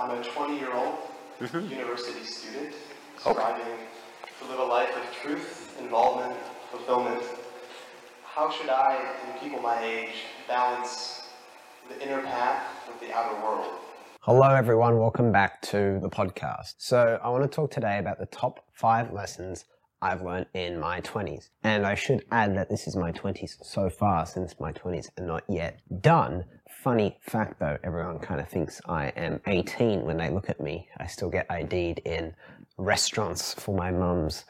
I'm a 20 year old mm-hmm. university student striving to live a life of truth, involvement, fulfillment. How should I and people my age balance the inner path with the outer world? Hello, everyone. Welcome back to the podcast. So, I want to talk today about the top five lessons I've learned in my 20s. And I should add that this is my 20s so far, since my 20s are not yet done. Funny fact though, everyone kind of thinks I am 18 when they look at me. I still get ID'd in restaurants for my mum's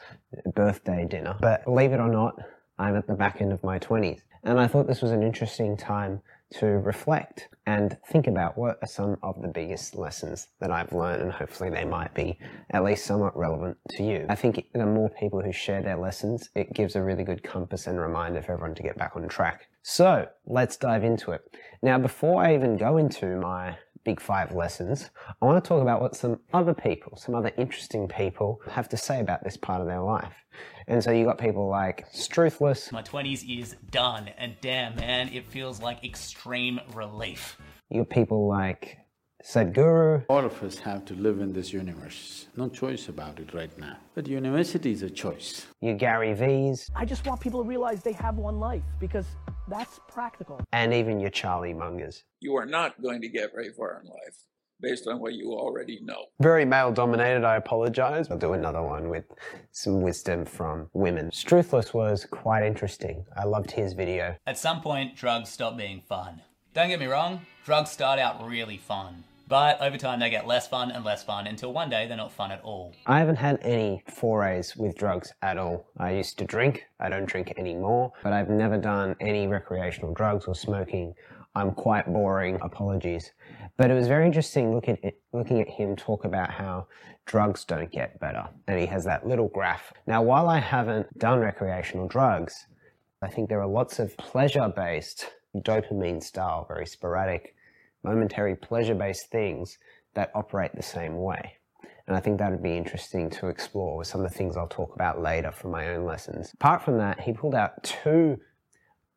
birthday dinner. But believe it or not, I'm at the back end of my 20s. And I thought this was an interesting time to reflect and think about what are some of the biggest lessons that I've learned, and hopefully they might be at least somewhat relevant to you. I think the more people who share their lessons, it gives a really good compass and reminder for everyone to get back on track. So let's dive into it. Now, before I even go into my big five lessons, I want to talk about what some other people, some other interesting people have to say about this part of their life. And so you got people like Struthless, My 20s is done, and damn, man, it feels like extreme relief. you got people like Sadhguru, All of us have to live in this universe. No choice about it right now. But university is a choice. you Gary V's, I just want people to realize they have one life because that's practical. and even your Charlie Mungers. you are not going to get very far in life based on what you already know. Very male dominated, I apologize. I'll do another one with some wisdom from women. Struthless was quite interesting. I loved his video. At some point, drugs stop being fun. Don't get me wrong, drugs start out really fun. But over time, they get less fun and less fun until one day they're not fun at all. I haven't had any forays with drugs at all. I used to drink, I don't drink anymore, but I've never done any recreational drugs or smoking. I'm quite boring, apologies. But it was very interesting looking at, looking at him talk about how drugs don't get better. And he has that little graph. Now, while I haven't done recreational drugs, I think there are lots of pleasure based, dopamine style, very sporadic, momentary pleasure based things that operate the same way. And I think that would be interesting to explore with some of the things I'll talk about later from my own lessons. Apart from that, he pulled out two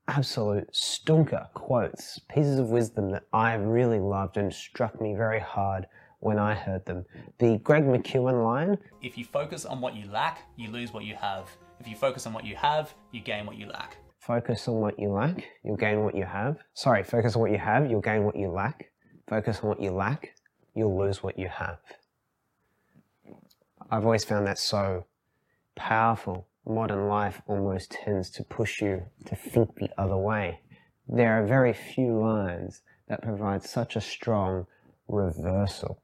absolute stunker quotes, pieces of wisdom that I really loved and struck me very hard when I heard them. The Greg McKeown line, If you focus on what you lack, you lose what you have. If you focus on what you have, you gain what you lack. Focus on what you lack, you'll gain what you have. Sorry, focus on what you have, you'll gain what you lack. Focus on what you lack, you'll lose what you have. I've always found that so powerful. Modern life almost tends to push you to think the other way. There are very few lines that provide such a strong reversal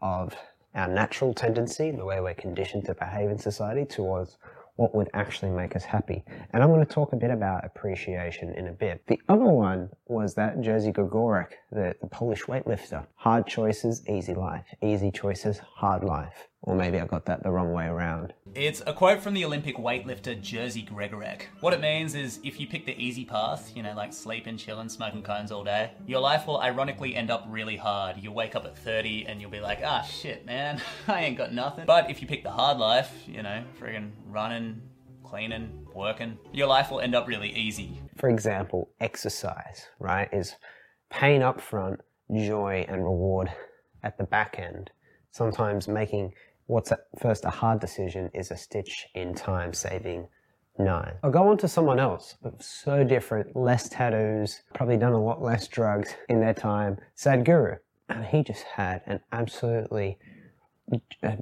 of our natural tendency, the way we're conditioned to behave in society, towards what would actually make us happy. And I'm going to talk a bit about appreciation in a bit. The other one was that Jerzy Gregorek, the, the Polish weightlifter. Hard choices, easy life. Easy choices, hard life. Or maybe I got that the wrong way around. It's a quote from the Olympic weightlifter Jerzy Gregorek. What it means is if you pick the easy path, you know, like sleep and chill and smoking cones all day, your life will ironically end up really hard. You'll wake up at 30 and you'll be like, ah, shit, man, I ain't got nothing. But if you pick the hard life, you know, friggin' running, cleaning, working, your life will end up really easy. For example, exercise, right, is pain up front, joy and reward at the back end. Sometimes making what's at first a hard decision is a stitch in time saving nine. I'll go on to someone else, but so different, less tattoos, probably done a lot less drugs in their time, Sadhguru. And he just had an absolutely uh,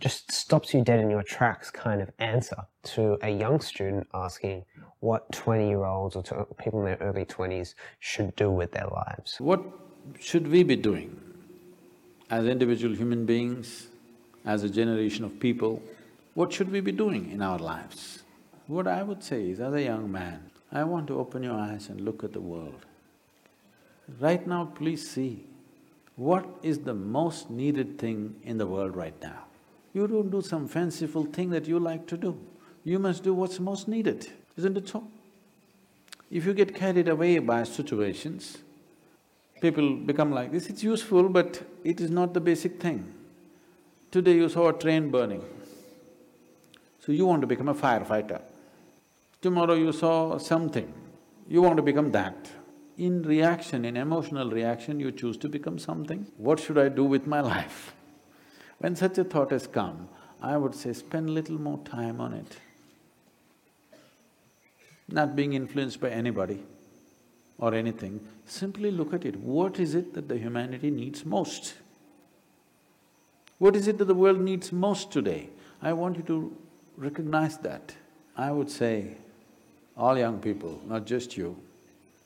just stops you dead in your tracks kind of answer to a young student asking what 20 year olds or people in their early 20s should do with their lives. What should we be doing as individual human beings, as a generation of people? What should we be doing in our lives? What I would say is, as a young man, I want to open your eyes and look at the world. Right now, please see, what is the most needed thing in the world right now? You don't do some fanciful thing that you like to do. You must do what's most needed, isn't it so? If you get carried away by situations, people become like this, it's useful but it is not the basic thing. Today you saw a train burning, so you want to become a firefighter. Tomorrow you saw something, you want to become that. in reaction, in emotional reaction, you choose to become something. What should I do with my life? When such a thought has come, I would say spend little more time on it. Not being influenced by anybody or anything, simply look at it. What is it that the humanity needs most? What is it that the world needs most today? I want you to recognize that. I would say, all young people, not just you,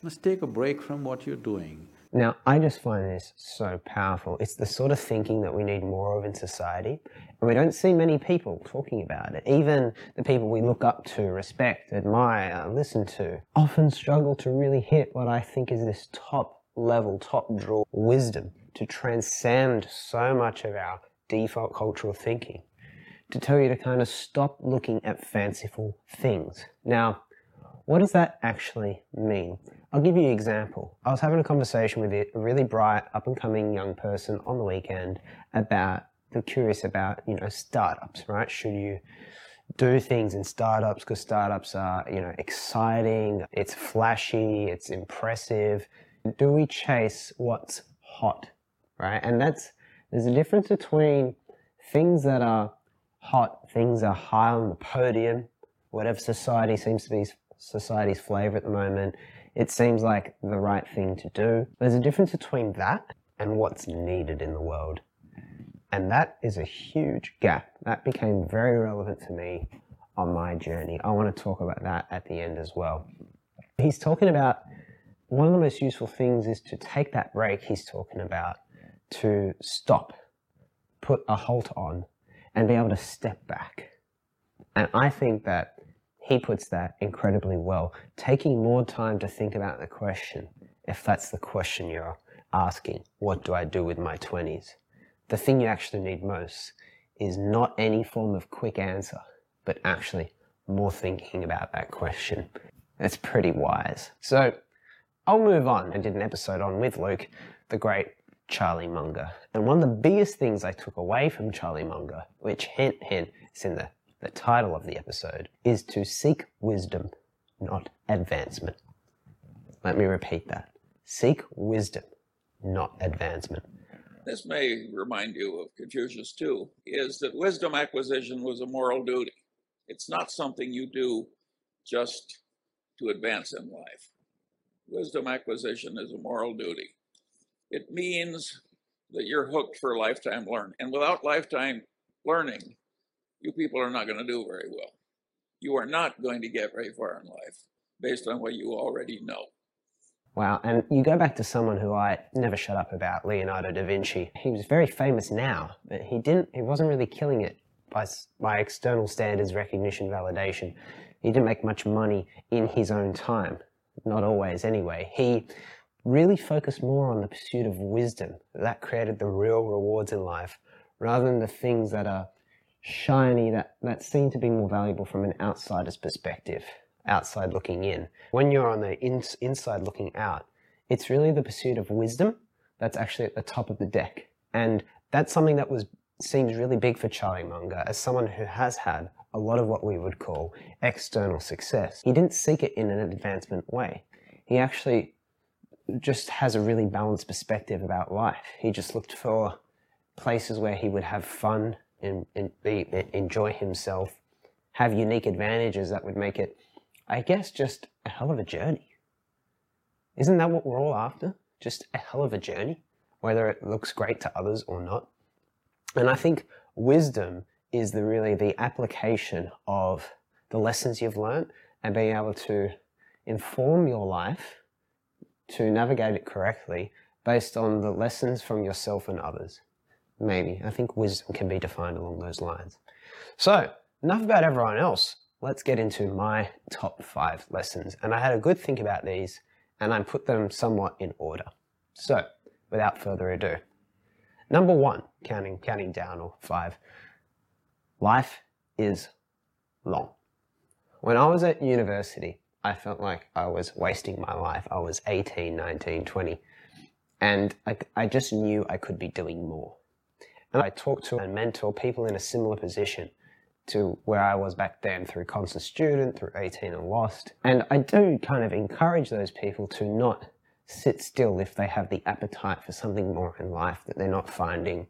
must take a break from what you're doing. Now, I just find this so powerful. It's the sort of thinking that we need more of in society, and we don't see many people talking about it. Even the people we look up to, respect, admire, listen to, often struggle to really hit what I think is this top level, top draw wisdom to transcend so much of our default cultural thinking. To tell you to kind of stop looking at fanciful things. Now, what does that actually mean? I'll give you an example. I was having a conversation with a really bright, up and coming young person on the weekend about, they're curious about, you know, startups, right? Should you do things in startups because startups are, you know, exciting, it's flashy, it's impressive. Do we chase what's hot, right? And that's, there's a difference between things that are hot, things are high on the podium, whatever society seems to be society's flavor at the moment. It seems like the right thing to do. There's a difference between that and what's needed in the world. And that is a huge gap. That became very relevant to me on my journey. I want to talk about that at the end as well. He's talking about one of the most useful things is to take that break he's talking about, to stop, put a halt on, and be able to step back. And I think that he puts that incredibly well. Taking more time to think about the question, if that's the question you're asking, what do I do with my 20s? The thing you actually need most is not any form of quick answer, but actually more thinking about that question. That's pretty wise. So I'll move on. I did an episode on with Luke, the great Charlie Munger. And one of the biggest things I took away from Charlie Munger, which hint, hint, is in the the title of the episode, is to seek wisdom, not advancement. Let me repeat that. Seek wisdom, not advancement. This may remind you of Confucius too, is that wisdom acquisition was a moral duty. It's not something you do just to advance in life. Wisdom acquisition is a moral duty. It means that you're hooked for lifetime learning. And without lifetime learning, you people are not going to do very well. You are not going to get very far in life based on what you already know. Wow, and you go back to someone who I never shut up about, Leonardo da Vinci. He was very famous now, but he didn't he wasn't really killing it by by external standards, recognition, validation. He didn't make much money in his own time, not always anyway. He really focused more on the pursuit of wisdom. That created the real rewards in life rather than the things that are shiny that, that seem to be more valuable from an outsider's perspective, outside looking in. When you're on the in, inside looking out, it's really the pursuit of wisdom that's actually at the top of the deck. And that's something that was seems really big for Charlie Munger as someone who has had a lot of what we would call external success. He didn't seek it in an advancement way. He actually just has a really balanced perspective about life. He just looked for places where he would have fun and, and be, enjoy himself, have unique advantages that would make it, I guess, just a hell of a journey. Isn't that what we're all after? Just a hell of a journey, whether it looks great to others or not. And I think wisdom is the really the application of the lessons you've learned and being able to inform your life to navigate it correctly based on the lessons from yourself and others. Maybe. I think wisdom can be defined along those lines. So, enough about everyone else. Let's get into my top five lessons. And I had a good think about these and I put them somewhat in order. So, without further ado, number one, counting, counting down or five, life is long. When I was at university, I felt like I was wasting my life. I was 18, 19, 20, and I, I just knew I could be doing more. And I talk to and mentor people in a similar position to where I was back then through Constant Student, through 18 and Lost. And I do kind of encourage those people to not sit still if they have the appetite for something more in life that they're not finding,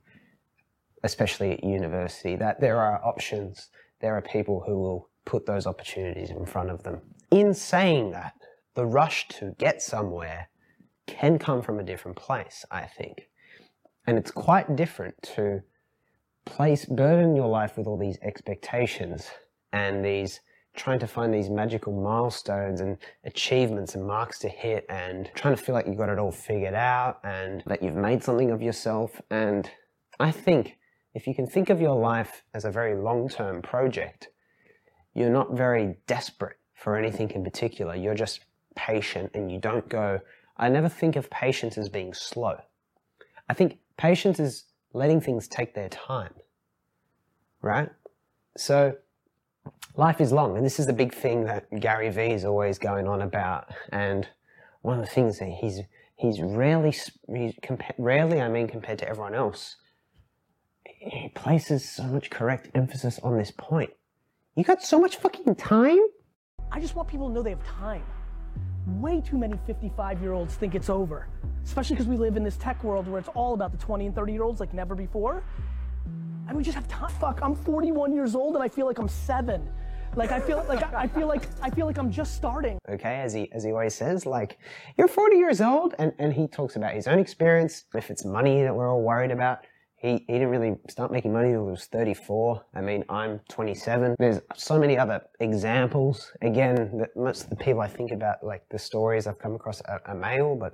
especially at university, that there are options, there are people who will put those opportunities in front of them. In saying that, the rush to get somewhere can come from a different place, I think. And it's quite different to place, burden your life with all these expectations and these trying to find these magical milestones and achievements and marks to hit and trying to feel like you've got it all figured out and that you've made something of yourself. And I think if you can think of your life as a very long term project, you're not very desperate for anything in particular. You're just patient and you don't go, I never think of patience as being slow. I think patience is letting things take their time, right? So life is long, and this is the big thing that Gary Vee is always going on about. And one of the things that he's he's rarely, he's compa- rarely, I mean, compared to everyone else, he places so much correct emphasis on this point. You got so much fucking time. I just want people to know they have time. Way too many 55 year olds think it's over, especially because we live in this tech world where it's all about the 20 and 30 year olds like never before. And we just have time. Fuck, I'm 41 years old and I feel like I'm seven. Like I feel like I feel like I feel like I'm just starting. Okay, as he as he always says, like you're 40 years old, and and he talks about his own experience. If it's money that we're all worried about, he, he didn't really start making money until he was 34. I mean, I'm 27. There's so many other examples. Again, that most of the people I think about, like the stories I've come across are, are male, but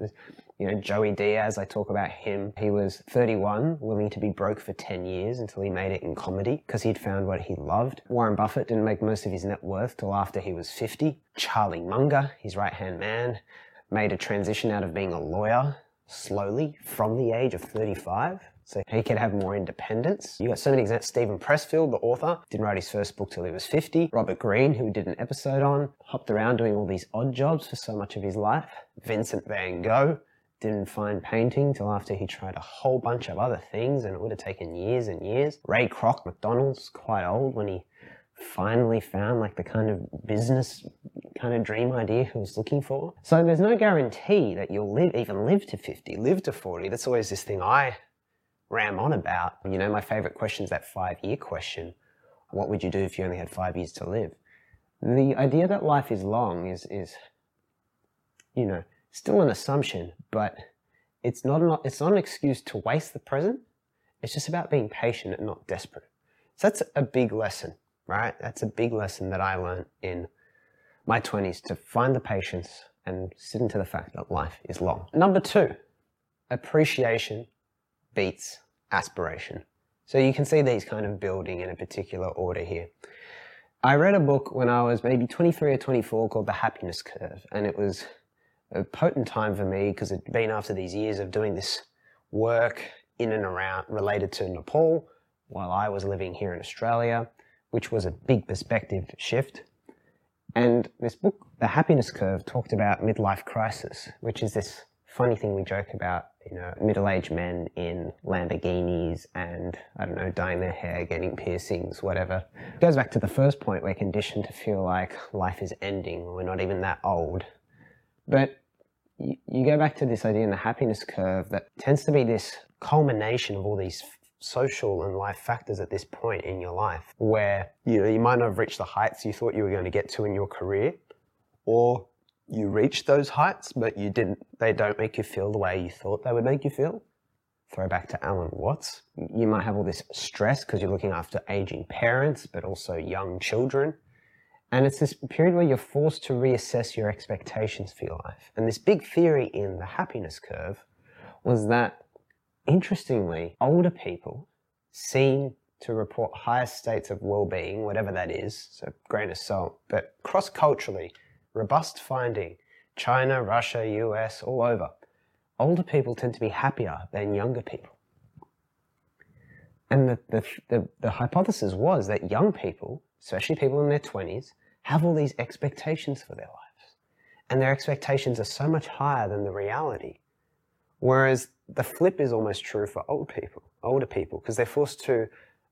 you know, Joey Diaz, I talk about him. He was 31, willing to be broke for 10 years until he made it in comedy because he'd found what he loved. Warren Buffett didn't make most of his net worth till after he was 50. Charlie Munger, his right hand man, made a transition out of being a lawyer slowly from the age of 35 so he could have more independence. You got so many examples. Steven Pressfield, the author, didn't write his first book till he was 50. Robert Greene, who we did an episode on, hopped around doing all these odd jobs for so much of his life. Vincent van Gogh didn't find painting till after he tried a whole bunch of other things and it would have taken years and years. Ray Kroc McDonald's quite old when he finally found like the kind of business kind of dream idea he was looking for. So there's no guarantee that you'll live even live to 50, live to 40. That's always this thing I ram on about. You know, my favorite question is that five year question. What would you do if you only had five years to live? The idea that life is long is, is, you know, still an assumption, but it's not, an, it's not an excuse to waste the present. It's just about being patient and not desperate. So that's a big lesson, right? That's a big lesson that I learned in my 20s to find the patience and sit into the fact that life is long. Number two, appreciation beats aspiration. So you can see these kind of building in a particular order here. I read a book when I was maybe 23 or 24 called The Happiness Curve, and it was a potent time for me because it'd been after these years of doing this work in and around related to Nepal while I was living here in Australia, which was a big perspective shift. And this book, The Happiness Curve, talked about midlife crisis, which is this funny thing we joke about you know, middle-aged men in Lamborghinis and, I don't know, dyeing their hair, getting piercings, whatever. It goes back to the first point, we're conditioned to feel like life is ending, we're not even that old. But you, you go back to this idea in the happiness curve that tends to be this culmination of all these social and life factors at this point in your life where you know you might not have reached the heights you thought you were going to get to in your career or you reached those heights, but you didn't, they don't make you feel the way you thought they would make you feel. Throwback to Alan Watts. You might have all this stress because you're looking after aging parents, but also young children. And it's this period where you're forced to reassess your expectations for your life. And this big theory in the happiness curve was that, interestingly, older people seem to report higher states of well being, whatever that is, so grain of salt, but cross culturally, robust finding China, Russia, US, all over. Older people tend to be happier than younger people. And the, the, the, the, hypothesis was that young people, especially people in their 20s, have all these expectations for their lives. And their expectations are so much higher than the reality. Whereas the flip is almost true for old people, older people, because they're forced to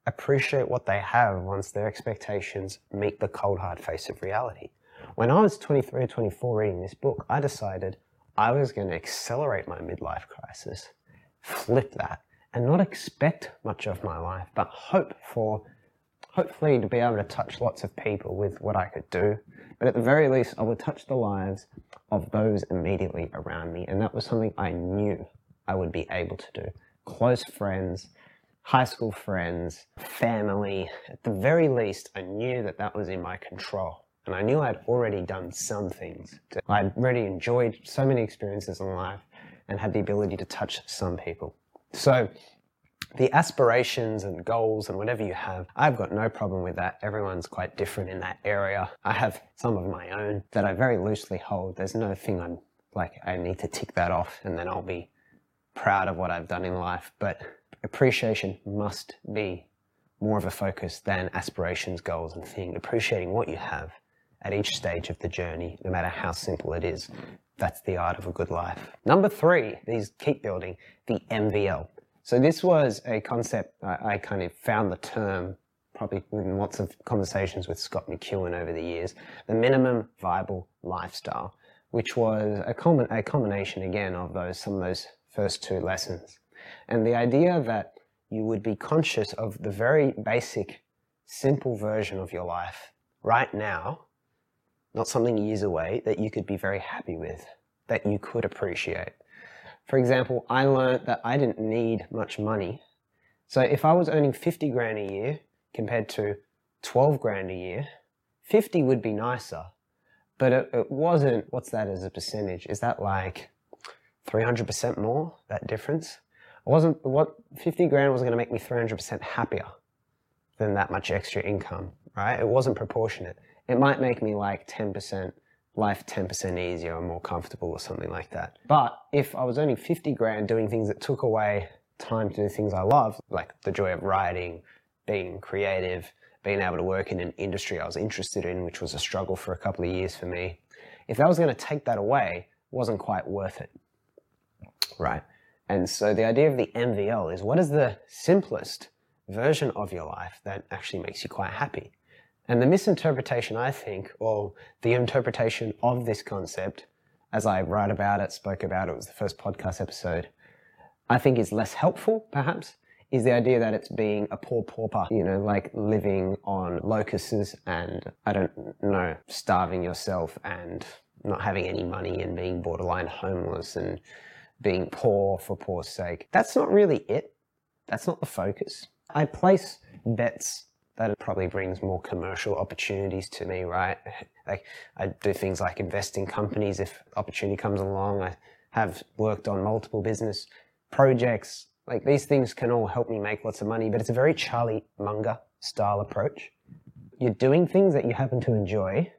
appreciate what they have once their expectations meet the cold hard face of reality. When I was 23 or 24 reading this book, I decided I was going to accelerate my midlife crisis, flip that, and not expect much of my life, but hope for hopefully to be able to touch lots of people with what I could do. But at the very least, I would touch the lives of those immediately around me. And that was something I knew I would be able to do. Close friends, high school friends, family. At the very least, I knew that that was in my control. And I knew I'd already done some things. I'd already enjoyed so many experiences in life and had the ability to touch some people. So the aspirations and goals and whatever you have, I've got no problem with that. Everyone's quite different in that area. I have some of my own that I very loosely hold. There's no thing I'm like, I need to tick that off and then I'll be proud of what I've done in life. But appreciation must be more of a focus than aspirations, goals, and things. Appreciating what you have at each stage of the journey, no matter how simple it is. That's the art of a good life. Number three, these keep building, the MVL. So this was a concept I, I kind of found the term probably in lots of conversations with Scott McKeown over the years, the minimum viable lifestyle, which was a, com- a combination again of those some of those first two lessons. And the idea that you would be conscious of the very basic, simple version of your life right now, not something years away, that you could be very happy with, that you could appreciate. For example, I learned that I didn't need much money. So if I was earning 50 grand a year compared to 12 grand a year, 50 would be nicer. But it, it wasn't, what's that as a percentage? Is that like 300% more, that difference? It wasn't, what, 50 grand was going to make me 300% happier than that much extra income, right? It wasn't proportionate. It might make me like 10% life 10% easier or more comfortable or something like that. But if I was earning 50 grand doing things that took away time to do things I love, like the joy of writing, being creative, being able to work in an industry I was interested in, which was a struggle for a couple of years for me, if that was going to take that away, wasn't quite worth it. Right? And so the idea of the MVL is what is the simplest version of your life that actually makes you quite happy? And the misinterpretation, I think, or the interpretation of this concept, as I write about it, spoke about it, was the first podcast episode, I think is less helpful, perhaps, is the idea that it's being a poor pauper, you know, like living on locusts and, I don't know, starving yourself and not having any money and being borderline homeless and being poor for poor's sake. That's not really it. That's not the focus. I place bets that probably brings more commercial opportunities to me, right? Like I do things like invest in companies if opportunity comes along. I have worked on multiple business projects. Like these things can all help me make lots of money, but it's a very Charlie Munger style approach. You're doing things that you happen to enjoy.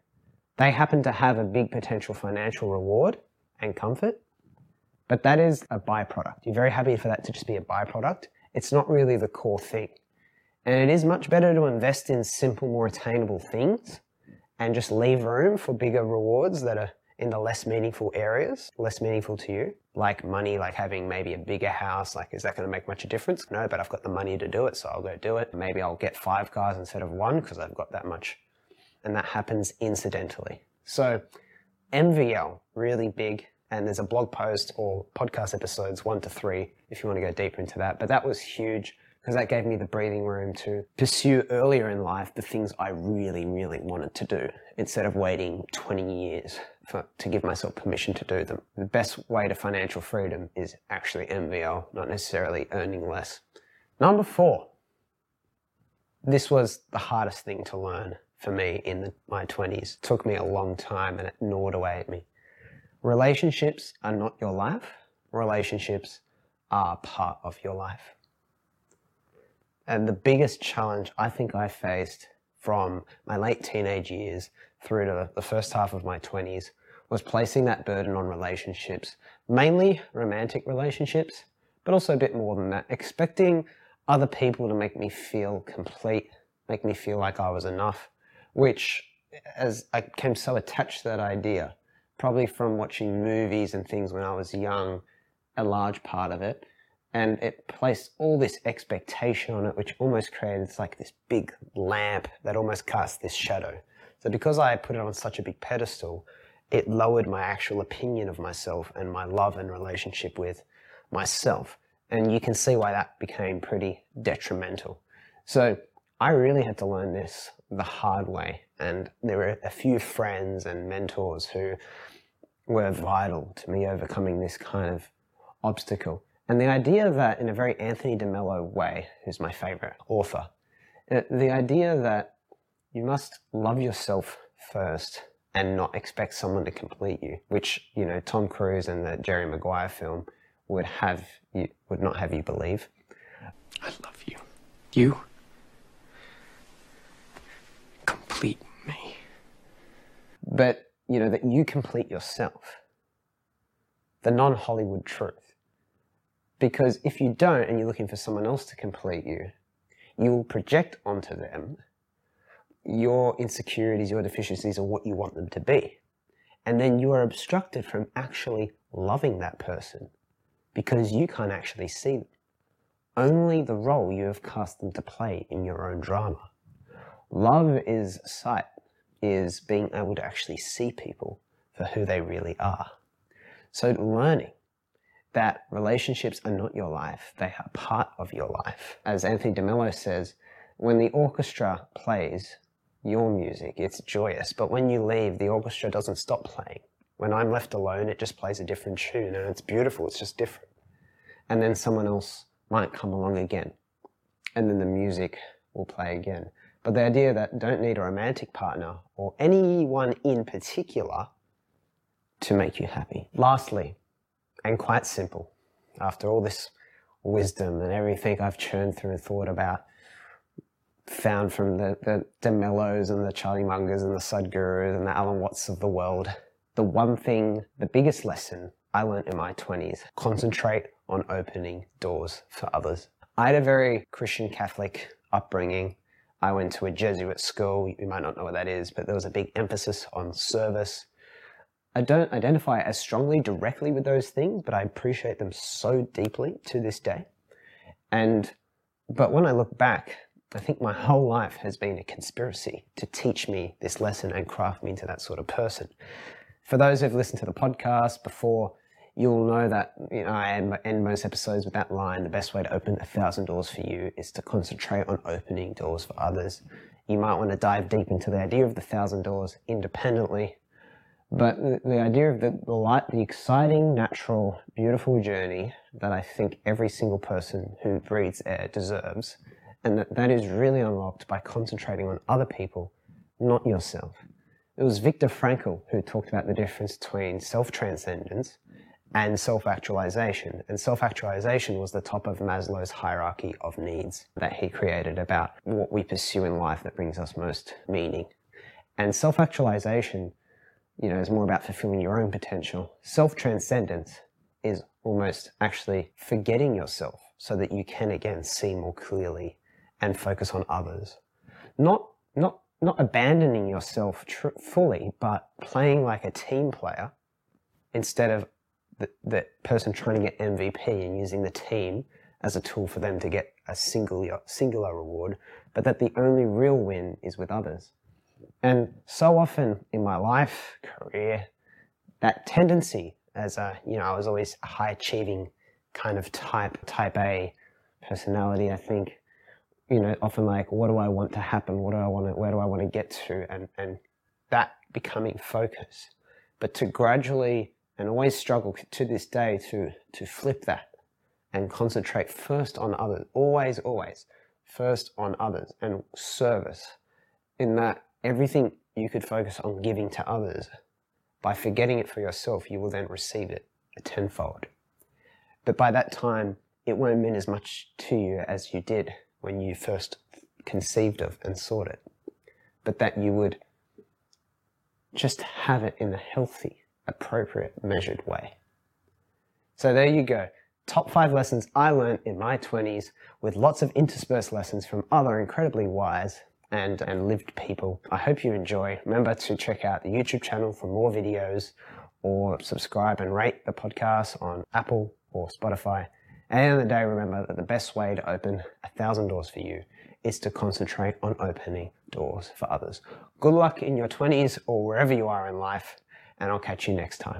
They happen to have a big potential financial reward and comfort, but that is a byproduct. You're very happy for that to just be a byproduct. It's not really the core thing. And it is much better to invest in simple, more attainable things and just leave room for bigger rewards that are in the less meaningful areas, less meaningful to you, like money, like having maybe a bigger house. Like, is that going to make much a difference? No, but I've got the money to do it, so I'll go do it. Maybe I'll get five cars instead of one because I've got that much. And that happens incidentally. So, MVL, really big. And there's a blog post or podcast episodes one to three if you want to go deeper into that. But that was huge because that gave me the breathing room to pursue earlier in life the things I really, really wanted to do instead of waiting 20 years for, to give myself permission to do them. The best way to financial freedom is actually MVL, not necessarily earning less. Number four, this was the hardest thing to learn for me in the, my 20s. It took me a long time and it gnawed away at me. Relationships are not your life. Relationships are part of your life. And the biggest challenge I think I faced from my late teenage years through to the first half of my 20s was placing that burden on relationships, mainly romantic relationships, but also a bit more than that, expecting other people to make me feel complete, make me feel like I was enough, which as I became so attached to that idea, probably from watching movies and things when I was young, a large part of it, and it placed all this expectation on it, which almost created like this big lamp that almost cast this shadow. So because I put it on such a big pedestal, it lowered my actual opinion of myself and my love and relationship with myself. And you can see why that became pretty detrimental. So I really had to learn this the hard way. And there were a few friends and mentors who were vital to me overcoming this kind of obstacle. And the idea that, in a very Anthony DeMello way, who's my favorite author, uh, the idea that you must love yourself first and not expect someone to complete you, which, you know, Tom Cruise and the Jerry Maguire film would have you, would not have you believe. I love you. You complete me. But, you know, that you complete yourself. The non Hollywood truth. Because if you don't and you're looking for someone else to complete you, you will project onto them your insecurities, your deficiencies, or what you want them to be. And then you are obstructed from actually loving that person because you can't actually see them. Only the role you have cast them to play in your own drama. Love is sight, is being able to actually see people for who they really are. So learning that relationships are not your life, they are part of your life. As Anthony DeMello says, when the orchestra plays your music, it's joyous, but when you leave, the orchestra doesn't stop playing. When I'm left alone, it just plays a different tune and it's beautiful, it's just different. And then someone else might come along again, and then the music will play again. But the idea that don't need a romantic partner or anyone in particular to make you happy. Lastly, and quite simple. After all this wisdom and everything I've churned through and thought about, found from the, the DeMellos and the Charlie Mungers and the Sadhgurus and the Alan Watts of the world, the one thing, the biggest lesson I learned in my 20s, concentrate on opening doors for others. I had a very Christian Catholic upbringing. I went to a Jesuit school. You might not know what that is, but there was a big emphasis on service I don't identify as strongly directly with those things, but I appreciate them so deeply to this day. And, but when I look back, I think my whole life has been a conspiracy to teach me this lesson and craft me into that sort of person. For those who've listened to the podcast before, you'll know that you know, I end most episodes with that line the best way to open a thousand doors for you is to concentrate on opening doors for others. You might want to dive deep into the idea of the thousand doors independently but the, idea of the, the light, the exciting, natural, beautiful journey that I think every single person who breathes air deserves, and that, that is really unlocked by concentrating on other people, not yourself. It was Viktor Frankl who talked about the difference between self transcendence and self actualization. And self actualization was the top of Maslow's hierarchy of needs that he created about what we pursue in life that brings us most meaning. And self actualization you know, is more about fulfilling your own potential. Self transcendence is almost actually forgetting yourself so that you can again see more clearly and focus on others. Not, not, not abandoning yourself tr- fully, but playing like a team player instead of the, the person trying to get MVP and using the team as a tool for them to get a singular, singular reward, but that the only real win is with others. And so often in my life, career, that tendency as a, you know, I was always a high achieving kind of type, type A personality, I think, you know, often like, what do I want to happen? What do I want to, where do I want to get to? And, and that becoming focus. But to gradually and always struggle to this day to, to flip that and concentrate first on others, always, always first on others and service in that everything you could focus on giving to others, by forgetting it for yourself, you will then receive it a tenfold. But by that time, it won't mean as much to you as you did when you first conceived of and sought it, but that you would just have it in a healthy, appropriate, measured way. So there you go. Top five lessons I learned in my 20s with lots of interspersed lessons from other incredibly wise and, and lived people. I hope you enjoy. Remember to check out the YouTube channel for more videos or subscribe and rate the podcast on Apple or Spotify. At the end of the day, remember that the best way to open a thousand doors for you is to concentrate on opening doors for others. Good luck in your 20s or wherever you are in life, and I'll catch you next time.